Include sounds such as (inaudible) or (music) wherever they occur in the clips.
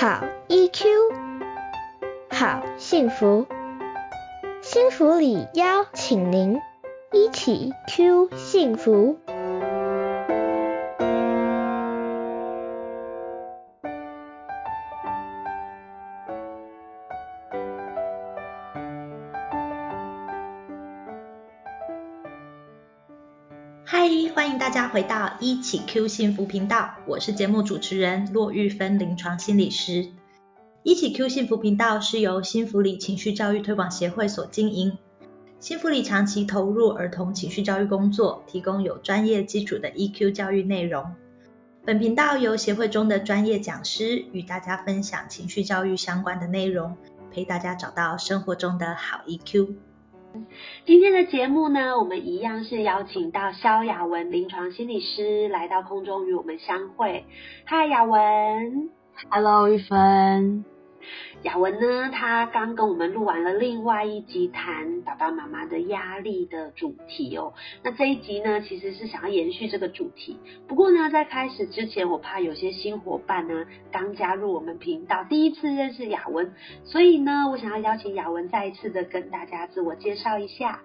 好 EQ，好幸福，幸福里邀请您一起 Q 幸福。回到一起 Q 幸福频道，我是节目主持人骆玉芬，临床心理师。一起 Q 幸福频道是由新福里情绪教育推广协会所经营。新福里长期投入儿童情绪教育工作，提供有专业基础的 EQ 教育内容。本频道由协会中的专业讲师与大家分享情绪教育相关的内容，陪大家找到生活中的好 EQ。今天的节目呢，我们一样是邀请到肖雅文临床心理师来到空中与我们相会。嗨，雅文。Hello，玉芬。雅文呢，她刚跟我们录完了另外一集谈爸爸妈妈的压力的主题哦。那这一集呢，其实是想要延续这个主题。不过呢，在开始之前，我怕有些新伙伴呢刚加入我们频道，第一次认识雅文，所以呢，我想要邀请雅文再一次的跟大家自我介绍一下。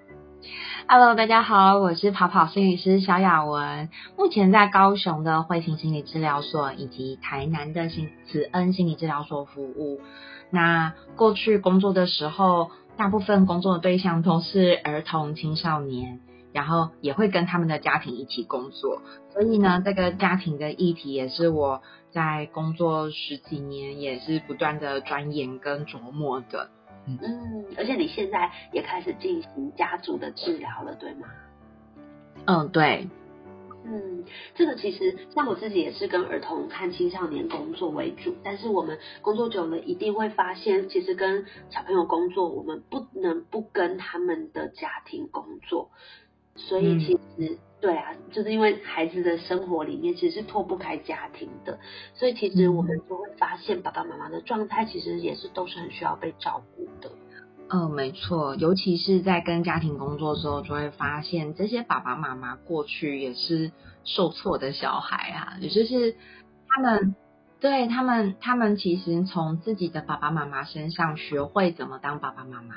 Hello，大家好，我是跑跑心理师小雅文，目前在高雄的慧婷心理治疗所以及台南的心慈恩心理治疗所服务。那过去工作的时候，大部分工作的对象都是儿童青少年，然后也会跟他们的家庭一起工作，所以呢，这个家庭的议题也是我在工作十几年也是不断的钻研跟琢磨的。嗯，而且你现在也开始进行家族的治疗了，对吗？嗯，对。嗯，这个其实像我自己也是跟儿童和青少年工作为主，但是我们工作久了一定会发现，其实跟小朋友工作，我们不能不跟他们的家庭工作，所以其实、嗯、对啊，就是因为孩子的生活里面其实是脱不开家庭的，所以其实我们就会发现爸爸妈妈的状态其实也是都是很需要被照顾的。嗯，没错，尤其是在跟家庭工作的时候，就会发现这些爸爸妈妈过去也是受挫的小孩啊，也就是他们对他们，他们其实从自己的爸爸妈妈身上学会怎么当爸爸妈妈，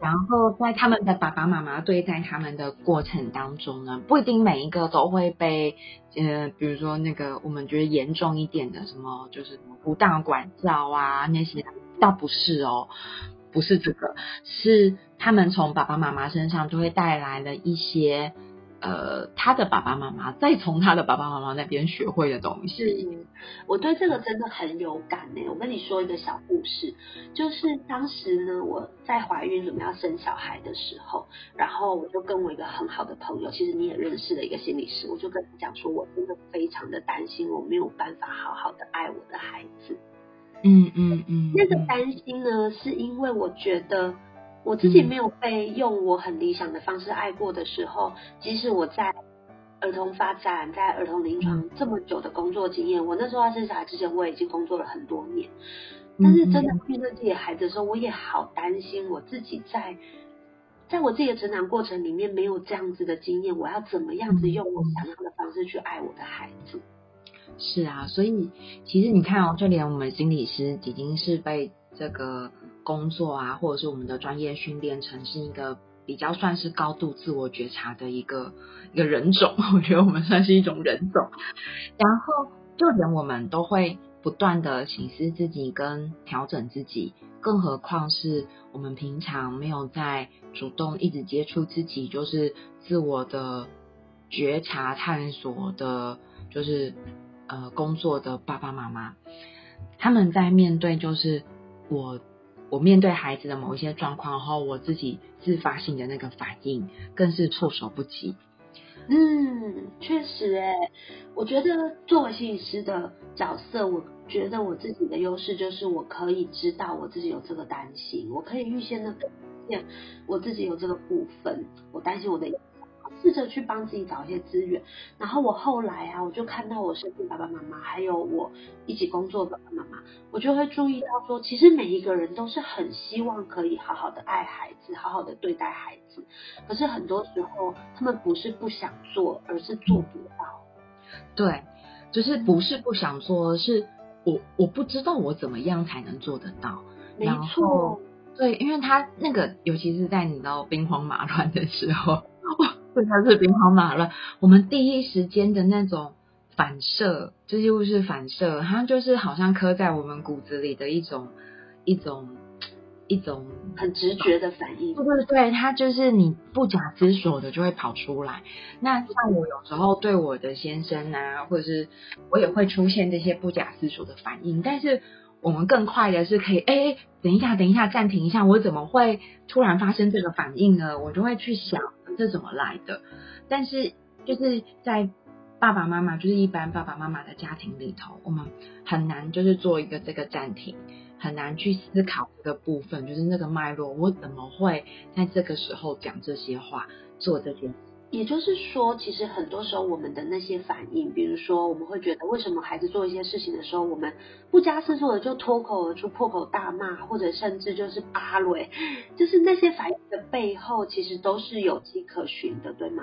然后在他们的爸爸妈妈对待他们的过程当中呢，不一定每一个都会被呃，比如说那个我们觉得严重一点的什么，就是什么不当管教啊那些。倒不是哦，不是这个，是他们从爸爸妈妈身上就会带来了一些呃，他的爸爸妈妈再从他的爸爸妈妈那边学会的东西。是，我对这个真的很有感呢。我跟你说一个小故事，就是当时呢，我在怀孕准备要生小孩的时候，然后我就跟我一个很好的朋友，其实你也认识的一个心理师，我就跟他讲说，我真的非常的担心，我没有办法好好的爱我的孩子。嗯嗯嗯，那个担心呢，是因为我觉得我自己没有被用我很理想的方式爱过的时候，即使我在儿童发展、在儿童临床这么久的工作经验，我那时候要生小孩之前，我已经工作了很多年，但是真的面对自己的孩子的时候，我也好担心我自己在在我自己的成长过程里面没有这样子的经验，我要怎么样子用我想要的方式去爱我的孩子。是啊，所以其实你看哦，就连我们心理师已经是被这个工作啊，或者是我们的专业训练成是一个比较算是高度自我觉察的一个一个人种，(laughs) 我觉得我们算是一种人种。然后就连我们都会不断的醒思自己跟调整自己，更何况是我们平常没有在主动一直接触自己，就是自我的觉察探索的，就是。呃，工作的爸爸妈妈，他们在面对就是我我面对孩子的某一些状况后，我自己自发性的那个反应，更是措手不及。嗯，确实诶，我觉得作为心理师的角色，我觉得我自己的优势就是我可以知道我自己有这个担心，我可以预先的表现我自己有这个部分，我担心我的。试着去帮自己找一些资源，然后我后来啊，我就看到我身边爸爸妈妈，还有我一起工作的爸爸妈妈，我就会注意到说，其实每一个人都是很希望可以好好的爱孩子，好好的对待孩子，可是很多时候他们不是不想做，而是做不到。对，就是不是不想做，是我我不知道我怎么样才能做得到。没错，对，因为他那个，尤其是在你知道兵荒马乱的时候，哇，真的是兵荒马乱。我们第一时间的那种反射，这就是反射，它就是好像刻在我们骨子里的一种一种一种很直觉的反应对。对对，它就是你不假思索的就会跑出来。那像我有时候对我的先生啊，或者是我也会出现这些不假思索的反应，但是我们更快的是可以，哎，等一下，等一下，暂停一下，我怎么会突然发生这个反应呢？我就会去想这怎么来的。但是就是在爸爸妈妈，就是一般爸爸妈妈的家庭里头，我们很难就是做一个这个暂停。很难去思考这个部分，就是那个脉络，我怎么会在这个时候讲这些话，做这件事？也就是说，其实很多时候我们的那些反应，比如说我们会觉得，为什么孩子做一些事情的时候，我们不加思索的就脱口而出、破口大骂，或者甚至就是扒雷，就是那些反应的背后，其实都是有迹可循的，对吗？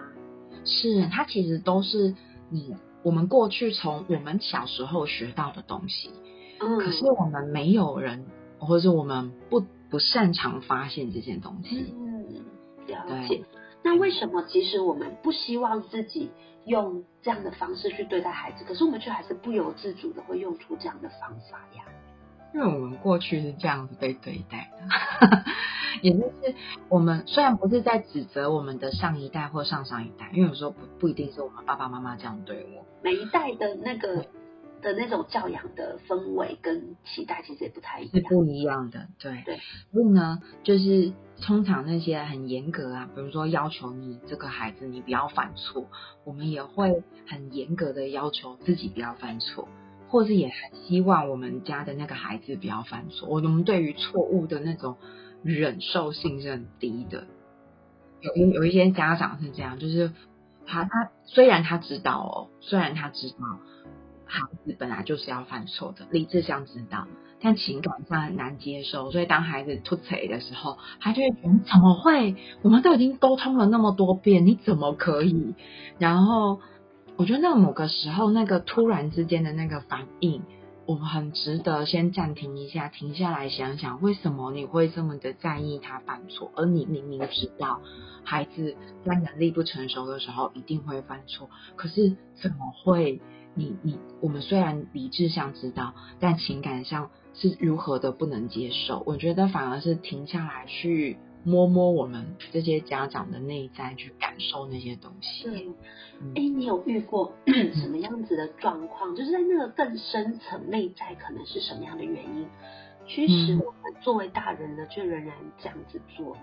是，它其实都是你我们过去从我们小时候学到的东西。嗯，可是我们没有人，或者是我们不不擅长发现这件东西。嗯，了对解。那为什么即使我们不希望自己用这样的方式去对待孩子，可是我们却还是不由自主的会用出这样的方法呀？因为我们过去是这样子被对待的，(laughs) 也就是我们虽然不是在指责我们的上一代或上上一代，因为有时候不不一定是我们爸爸妈妈这样对我，每一代的那个的那种教养的氛围跟期待其实也不太一样。是不一样的，对。对所以呢，就是通常那些很严格啊，比如说要求你这个孩子你不要犯错，我们也会很严格的要求自己不要犯错，或是也很希望我们家的那个孩子不要犯错。我们对于错误的那种忍受性是很低的。有有有一些家长是这样，就是他他虽然他知道哦，虽然他知道孩子本来就是要犯错的，理智上知道，但情感上很难接受，所以当孩子吐槽的时候，他就会觉得怎么会？我们都已经沟通了那么多遍，你怎么可以？然后我觉得那某个时候，那个突然之间的那个反应，我们很值得先暂停一下，停下来想想，为什么你会这么的在意他犯错？而你明明知道孩子在能力不成熟的时候一定会犯错，可是怎么会？你你我们虽然理智上知道，但情感上是如何的不能接受？我觉得反而是停下来去摸摸我们这些家长的内在，去感受那些东西。对，嗯哎、你有遇过 (clears throat) 什么样子的状况？就是在那个更深层内在，可能是什么样的原因，驱使嗯我们作为大人的，却仍然这样子做呢？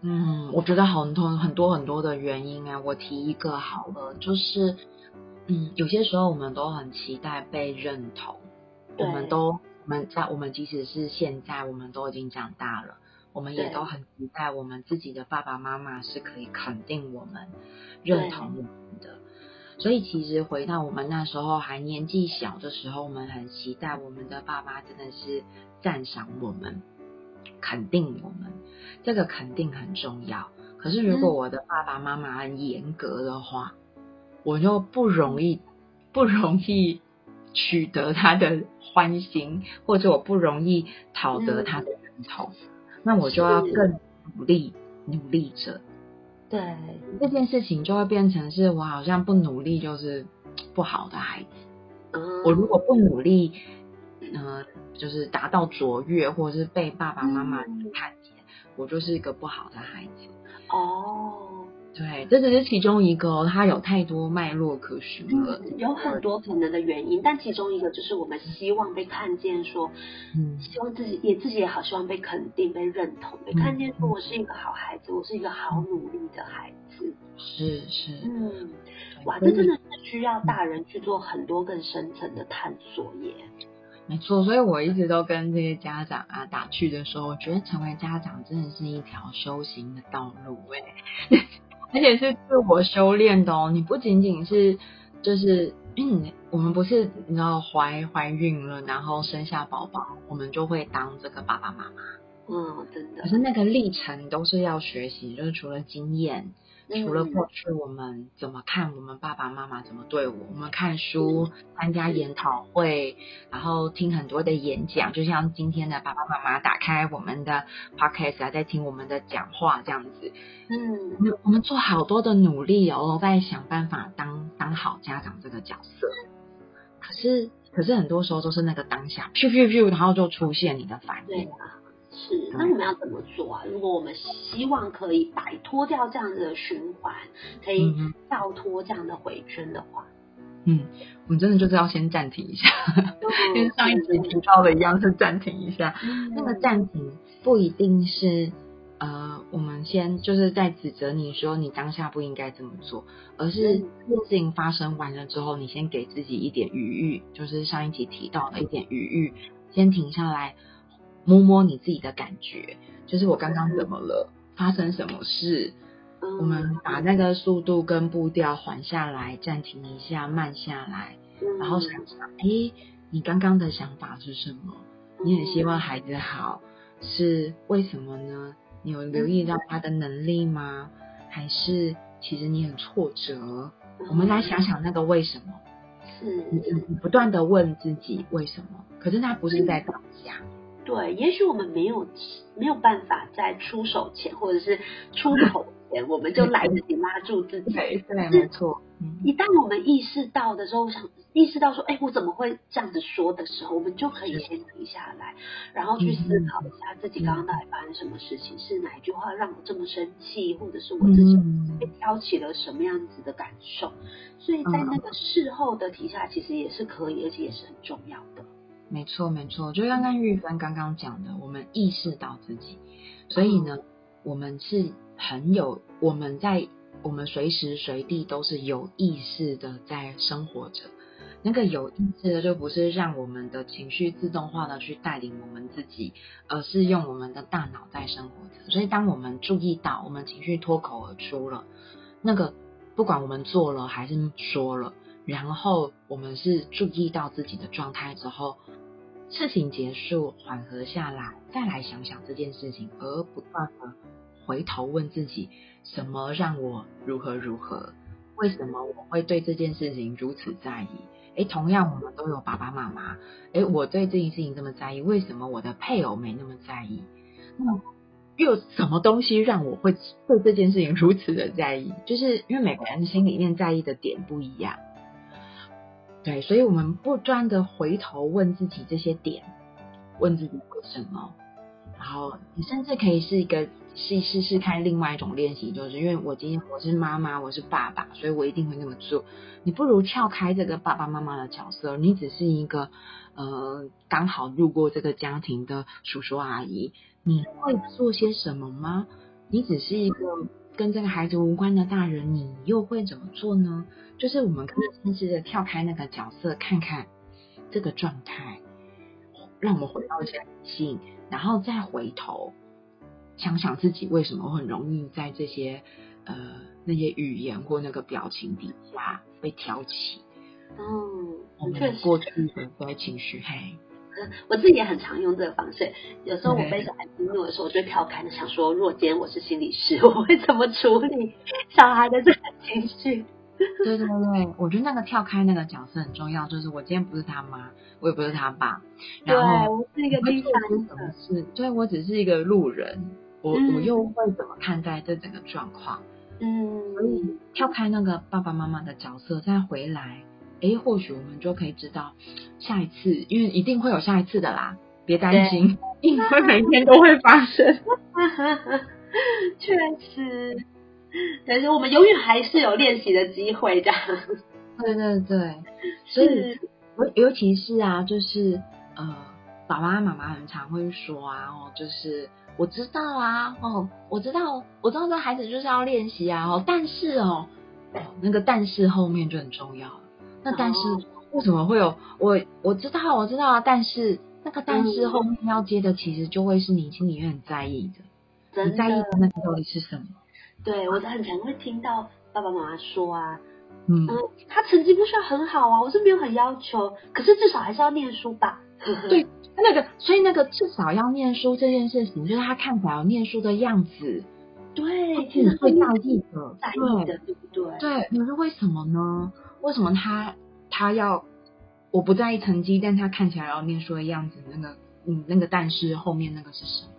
嗯，我觉得很多很多很多的原因啊，我提一个好了，就是嗯，有些时候我们都很期待被认同，我们都我们在我们即使是现在我们都已经长大了，我们也都很期待我们自己的爸爸妈妈是可以肯定我们、认同我们的。所以其实回到我们那时候还年纪小的时候，我们很期待我们的爸妈真的是赞赏我们、肯定我们，这个肯定很重要。可是如果嗯我的爸爸妈妈很严格的话，我就不容易不容易取得他的欢心，或者我不容易讨得他的认同，那我就要更努力努力着。对，这件事情就会变成是我好像不努力就是不好的孩子。嗯，我如果不努力，呃，就是达到卓越，或者是被爸爸妈妈嗯看见，我就是一个不好的孩子。哦，对，这只是其中一个、哦，它有太多脉络可循了。嗯，有很多可能的原因，但其中一个就是我们希望被看见说，嗯希望自己也自己也好，希望被肯定、被认同、被看见，说我是一个好孩子，我是一个好努力的孩子。是是，嗯，哇，这真的是需要大人去做很多更深层的探索耶。没错，所以我一直都跟这些家长啊打趣的时候，我觉得成为家长真的是一条修行的道路哎、而且是自我修炼的哦。你不仅仅是就是，嗯，我们不是你知道怀怀孕了，然后生下宝宝，我们就会当这个爸爸妈妈。嗯，真的可。是那个历程都是要学习，就是除了经验，除了嗯过去我们怎么看我们爸爸妈妈怎么对我，我们看书、参加研讨会，然后听很多的演讲，就像今天的爸爸妈妈打开我们的 podcast 啊，在听我们的讲话这样子。嗯我们我们做好多的努力哦，在想办法当当好家长这个角色。可是可是很多时候都是那个当下，咻咻咻，然后就出现你的反应。对啊，是。那我们要怎么做啊？如果我们希望可以摆脱掉这样子的循环，可以嗯跳脱这样的回圈的话，嗯，我们真的就是要先暂停一下，跟嗯上一集提到的一样，是暂停一下。嗯那个暂停不一定是呃，我们先就是在指责你说你当下不应该这么做，而是嗯这件事情发生完了之后，你先给自己一点余裕，就是上一集提到的一点余裕，先停下来摸摸你自己的感觉，就是我刚刚怎么了，发生什么事，嗯我们把那个速度跟步调缓下来，暂停一下，慢下来，嗯然后想想，诶，你刚刚的想法是什么？你很希望孩子好，是为什么呢？你有留意到他的能力吗？还是其实你很挫折？我们来想想那个为什么。是你你不断的问自己为什么，可是他不是在当下。对，也许我们没有没有办法在出手前或者是出口前，我们就来得及拉住自己。对对，没错。嗯一旦我们意识到的时候，想意识到说，哎，我怎么会这样子说的时候，我们就可以先停下来，然后去思考一下自己刚刚到底发生什么事情，是哪一句话让我这么生气，或者是我自己被嗯，挑起了什么样子的感受。所以在那个事后的提下，其实也是可以，而且也是很重要的。没错没错，就刚刚玉芬刚刚讲的，我们意识到自己，所以呢，我们是很有我们在我们随时随地都是有意识的在生活着。那个有意识的，就不是让我们的情绪自动化的去带领我们自己，而是用我们的大脑在生活着。所以，当我们注意到我们情绪脱口而出了，那个不管我们做了还是说了，然后我们是注意到自己的状态之后，事情结束，缓和下来，再来想想这件事情，而不断的回头问自己，什么让我如何如何？为什么我会对这件事情如此在意？诶，同样我们都有爸爸妈妈，诶，我对这件事情这么在意，为什么我的配偶没那么在意？那么又什么东西让我会对这件事情如此的在意？就是因为每个人心里面在意的点不一样。对，所以我们不断的回头问自己这些点，问自己为什么，然后你甚至可以是一个试一试试看另外一种练习，就是因为我今天我是妈妈，我是爸爸，所以我一定会那么做。你不如跳开这个爸爸妈妈的角色，你只是一个呃刚好路过这个家庭的叔叔阿姨，你会做些什么吗？你只是一个跟这个孩子无关的大人，你又会怎么做呢？就是我们可以先试着跳开那个角色，看看这个状态，让我们回到一些理性，然后再回头想想自己为什么很容易在这些呃那些语言或那个表情底下被挑起嗯，我们过去的这些情绪。嘿，我自己也很常用这个方式。有时候我被小孩激怒的时候，我就会跳开的想说，如果今天我是心理师，我会怎么处理小孩的这个情绪？(laughs) 对对对，我觉得那个跳开那个角色很重要，就是我今天不是他妈，我也不是他爸，对，然后我是一个第三者。对我只是一个路人，我、嗯我又会怎么看待这整个状况？嗯，所以跳开那个爸爸妈妈的角色，再回来，诶，或许我们就可以知道下一次，因为一定会有下一次的啦，别担心，因为每天都会发生。(laughs) 确实，但是我们永远还是有练习的机会的。对对对，所以是尤尤其是啊，就是呃，爸爸妈妈很常会说啊，哦，就是我知道啊，哦，我知道，我知道这孩子就是要练习啊，哦，但是哦，哦，那个但是后面就很重要了。那但是哦为什么会有我我知道我知道啊，但是那个但是嗯后面要接的，其实就会是你心里面很在意的，真你在意的的，那个到底是什么？对我很常会听到爸爸妈妈说啊，嗯，嗯，他成绩不需要很好啊，我是没有很要求，可是至少还是要念书吧。对那个，所以那个至少要念书这件事情，就是他看起来有念书的样子，对，其实会在意的，在意的，对不对？对，可是为什么呢？为什么他他要我不在意成绩，但他看起来要念书的样子，那个嗯，那个但是后面那个是什么？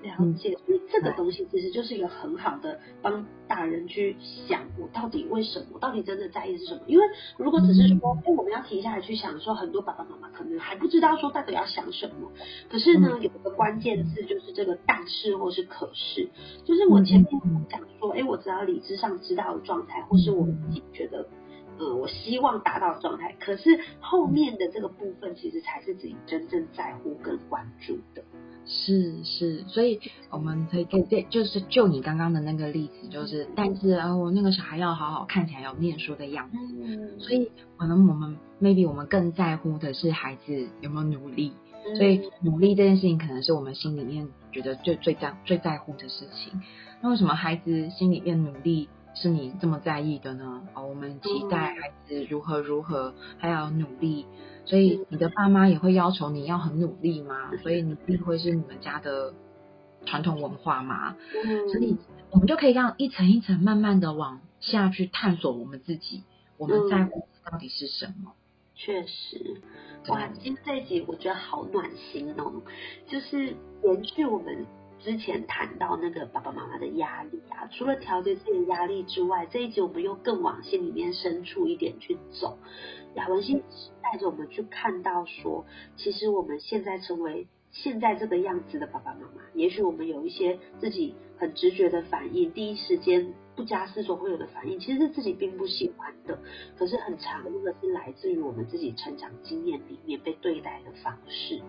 了解，所以这个东西其实就是一个很好的帮大人去想，我到底为什么，我到底真的在意是什么？因为如果只是说，哎，我们要停下来去想，说很多爸爸妈妈可能还不知道说到底要想什么。可是呢，有一个关键字就是这个但是或是可是，就是我前面讲说，哎，我只要理智上知道的状态，或是我自己觉得。嗯，我希望达到的状态，可是后面的这个部分，其实才是自己真正在乎跟关注的。是是，所以我们可以可以就是就你刚刚的那个例子，就是但是啊，我那个小孩要好好看起来要念书的样子，所以可能我们 maybe 我们更在乎的是孩子有没有努力，所以努力这件事情可能是我们心里面觉得最最在最在乎的事情。那为什么孩子心里面努力？是你这么在意的呢？哦，我们期待孩子如何如何，还要努力，所以你的爸妈也会要求你要很努力吗？所以努力会是你们家的传统文化吗？所以我们就可以让一层一层慢慢的往下去探索我们自己，我们在乎到底是什么？确实，哇，今天这一集我觉得好暖心哦，就是延续我们。之前谈到那个爸爸妈妈的压力啊，除了调节自己的压力之外，这一集我们又更往心里面深处一点去走。雅文心带着我们去看到说，其实我们现在成为现在这个样子的爸爸妈妈，也许我们有一些自己很直觉的反应，第一时间不加思索会有的反应，其实是自己并不喜欢的。可是很长，那个是来自于我们自己成长经验里面被对待的方式。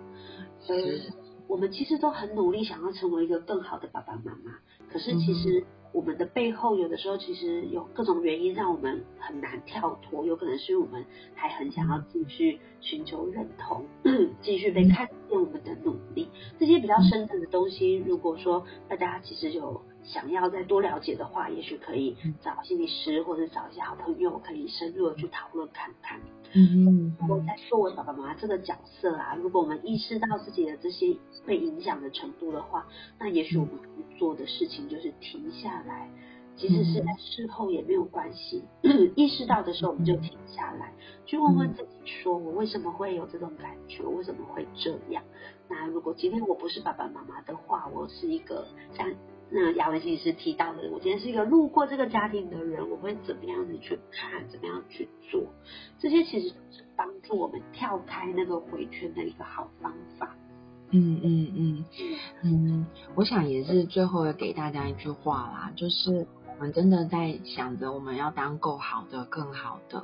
是。我们其实都很努力，想要成为一个更好的爸爸妈妈。可是其实我们的背后，有的时候其实有各种原因，让我们很难跳脱。有可能是我们还很想要继续寻求认同，(coughs) 继续被看见我们的努力。这些比较深层的东西，如果说大家其实有。想要再多了解的话，也许可以找心理师或者找一些好朋友，可以深入的去讨论看看。嗯，我在作为爸爸妈妈这个角色啊，如果我们意识到自己的这些被影响的程度的话，那也许我们做的事情就是停下来，即使是在事后也没有关系。意识到的时候，我们就停下来，去问问自己：说我为什么会有这种感觉？为什么会这样？那如果今天我不是爸爸妈妈的话，我是一个像。那亚文心理师提到的，我今天是一个路过这个家庭的人，我会怎么样子去看，怎么样去做？这些其实都是帮助我们跳开那个回圈的一个好方法。嗯嗯嗯嗯，我想也是最后要给大家一句话啦，就是我们真的在想着我们要当够好的、更好的，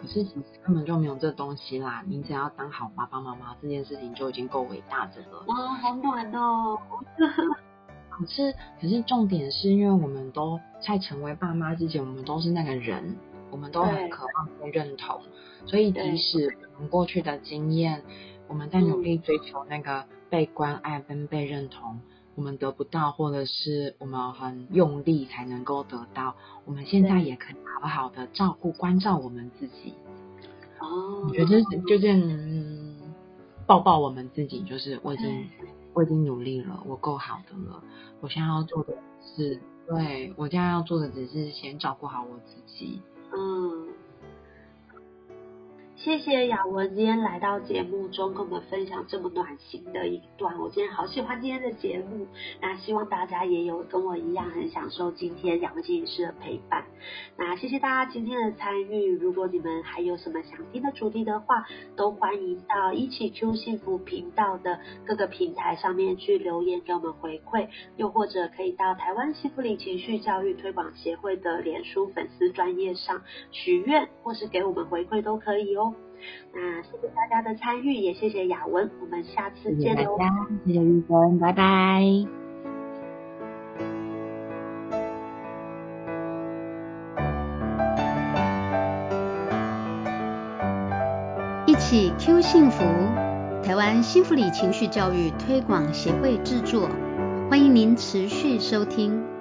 可是其实根本就没有这东西啦。你只要当好爸爸妈妈这件事情就已经够伟大的了。哇，好暖哦！(laughs) 可是，可是重点是因为我们都在成为爸妈之前，我们都是那个人，我们都很渴望被认同，所以即使我们过去的经验，我们在努力追求那个被关爱跟被认同，我们得不到，或者是我们很用力才能够得到，我们现在也可以好好的照顾关照我们自己。哦，我觉得就这样抱抱我们自己，就是我已经。我已经努力了，我够好的了。我现在要做的是，对我现在要做的只是先照顾好我自己。嗯。谢谢雅文今天来到节目中跟我们分享这么暖心的一段，我今天好喜欢今天的节目。那希望大家也有跟我一样很享受今天雅文心理师的陪伴。那谢谢大家今天的参与，如果你们还有什么想听的主题的话，都欢迎到一起 Q 幸福频道的各个平台上面去留言给我们回馈，又或者可以到台湾幸福里情绪教育推广协会的脸书粉丝专业上许愿，或是给我们回馈都可以哦。那谢谢大家的参与，也谢谢雅文，我们下次见喽！谢谢玉芬，拜拜。一起 Q 幸福，台湾幸福里情绪教育推广协会制作，欢迎您持续收听。